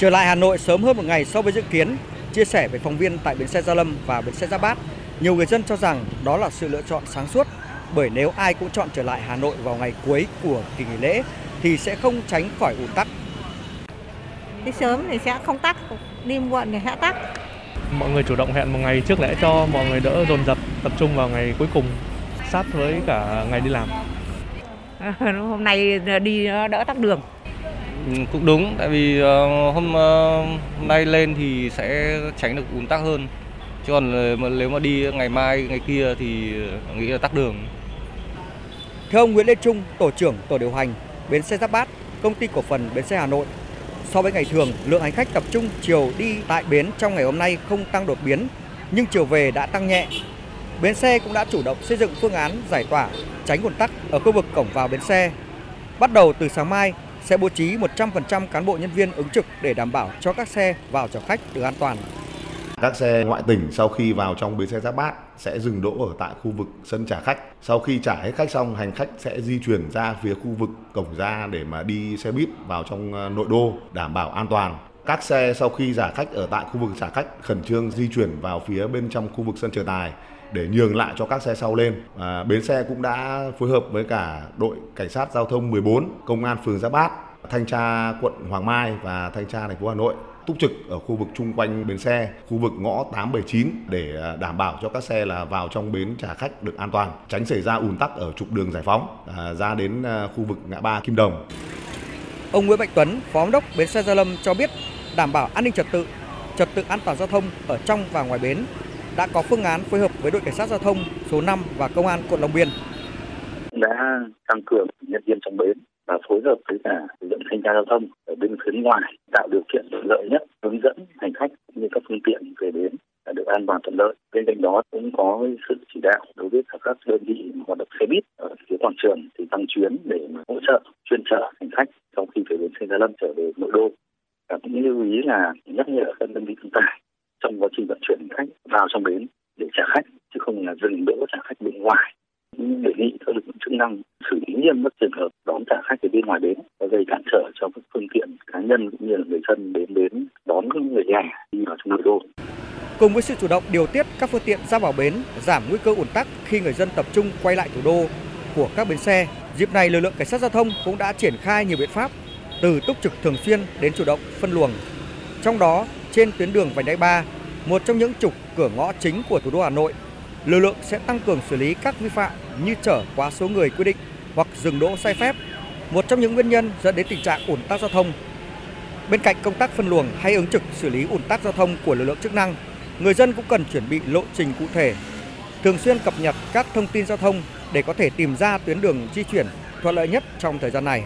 Trở lại Hà Nội sớm hơn một ngày so với dự kiến, chia sẻ với phóng viên tại bến xe Gia Lâm và bến xe Giáp Bát, nhiều người dân cho rằng đó là sự lựa chọn sáng suốt bởi nếu ai cũng chọn trở lại Hà Nội vào ngày cuối của kỳ nghỉ lễ thì sẽ không tránh khỏi ùn tắc. Đi sớm thì sẽ không tắc, đi muộn thì sẽ tắc. Mọi người chủ động hẹn một ngày trước lễ cho mọi người đỡ dồn dập tập trung vào ngày cuối cùng sát với cả ngày đi làm. Hôm nay đi đỡ tắc đường. Cũng đúng, tại vì ờ, hôm uh, hôm nay lên thì sẽ tránh được ùn tắc hơn. Chứ còn nếu mà đi ngày mai, ngày kia thì nghĩ là tắc đường. Theo ông Nguyễn Lê Trung, tổ trưởng tổ điều hành bến xe Giáp Bát, công ty cổ phần bến xe Hà Nội, so với ngày thường, lượng hành khách tập trung chiều đi tại bến trong ngày hôm nay không tăng đột biến, nhưng chiều về đã tăng nhẹ. Bến xe cũng đã chủ động xây dựng phương án giải tỏa, tránh ùn tắc ở khu vực cổng vào bến xe. Bắt đầu từ sáng mai, sẽ bố trí 100% cán bộ nhân viên ứng trực để đảm bảo cho các xe vào chở khách được an toàn. Các xe ngoại tỉnh sau khi vào trong bến xe Giáp Bát sẽ dừng đỗ ở tại khu vực sân trả khách. Sau khi trả hết khách xong, hành khách sẽ di chuyển ra phía khu vực cổng ra để mà đi xe buýt vào trong ờ, nội đô đảm bảo an toàn. Các xe sau khi giả khách ở tại khu vực trả khách khẩn trương di chuyển vào phía bên trong khu vực sân chờ tài để nhường lại cho các xe sau lên. À, bến xe cũng đã phối hợp với cả đội cảnh sát giao thông 14, công an phường Giáp Bát, thanh tra quận Hoàng Mai và thanh tra thành phố Hà Nội túc trực ở khu vực chung quanh bến xe, khu vực ngõ 879 để à, đảm bảo cho các xe là vào trong bến trả khách được an toàn, tránh xảy ra ùn tắc ở trục đường giải phóng à, ra đến à, khu vực ngã ba Kim Đồng. Ông Nguyễn Mạnh Tuấn, Phó Giám đốc bến xe Gia Lâm cho biết đảm bảo an ninh trật tự, trật tự an toàn giao thông ở trong và ngoài bến đã có phương án phối hợp với đội cảnh sát giao thông số 5 và công an quận Long Biên. Đã tăng cường nhân viên trong bến và phối hợp với cả lực lượng thanh tra giao thông ở bên phía ngoài tạo điều kiện thuận lợi nhất hướng dẫn hành khách như các phương tiện về bến là được an toàn thuận lợi. Bên cạnh đó cũng có sự chỉ đạo đối với các đơn vị hoạt động xe buýt ở phía quảng trường thì tăng chuyến để hỗ trợ chuyên chở hành khách sau khi về bến xe Gia Lâm trở về nội đô. Và cũng lưu ý là nhắc nhở các đơn vị vận tải trong quá trình vận chuyển khách vào trong bến để trả khách chứ không là dừng đỗ trả khách bên ngoài đề nghị các lực lượng chức năng xử lý nghiêm các trường hợp đón trả khách từ bên ngoài bến và gây cản trở cho các phương tiện cá nhân cũng như là người dân đến bến đón người nhà đi vào trong nội đô. Cùng với sự chủ động điều tiết các phương tiện ra vào bến, giảm nguy cơ ùn tắc khi người dân tập trung quay lại thủ đô của các bến xe, dịp này lực lượng cảnh sát giao thông cũng đã triển khai nhiều biện pháp từ túc trực thường xuyên đến chủ động phân luồng. Trong đó, trên tuyến đường vành đai 3, một trong những trục cửa ngõ chính của thủ đô Hà Nội, lực lượng sẽ tăng cường xử lý các vi phạm như chở quá số người quy định hoặc dừng đỗ sai phép, một trong những nguyên nhân dẫn đến tình trạng ủn tắc giao thông. Bên cạnh công tác phân luồng hay ứng trực xử lý ủn tắc giao thông của lực lượng chức năng, người dân cũng cần chuẩn bị lộ trình cụ thể, thường xuyên cập nhật các thông tin giao thông để có thể tìm ra tuyến đường di chuyển thuận lợi nhất trong thời gian này.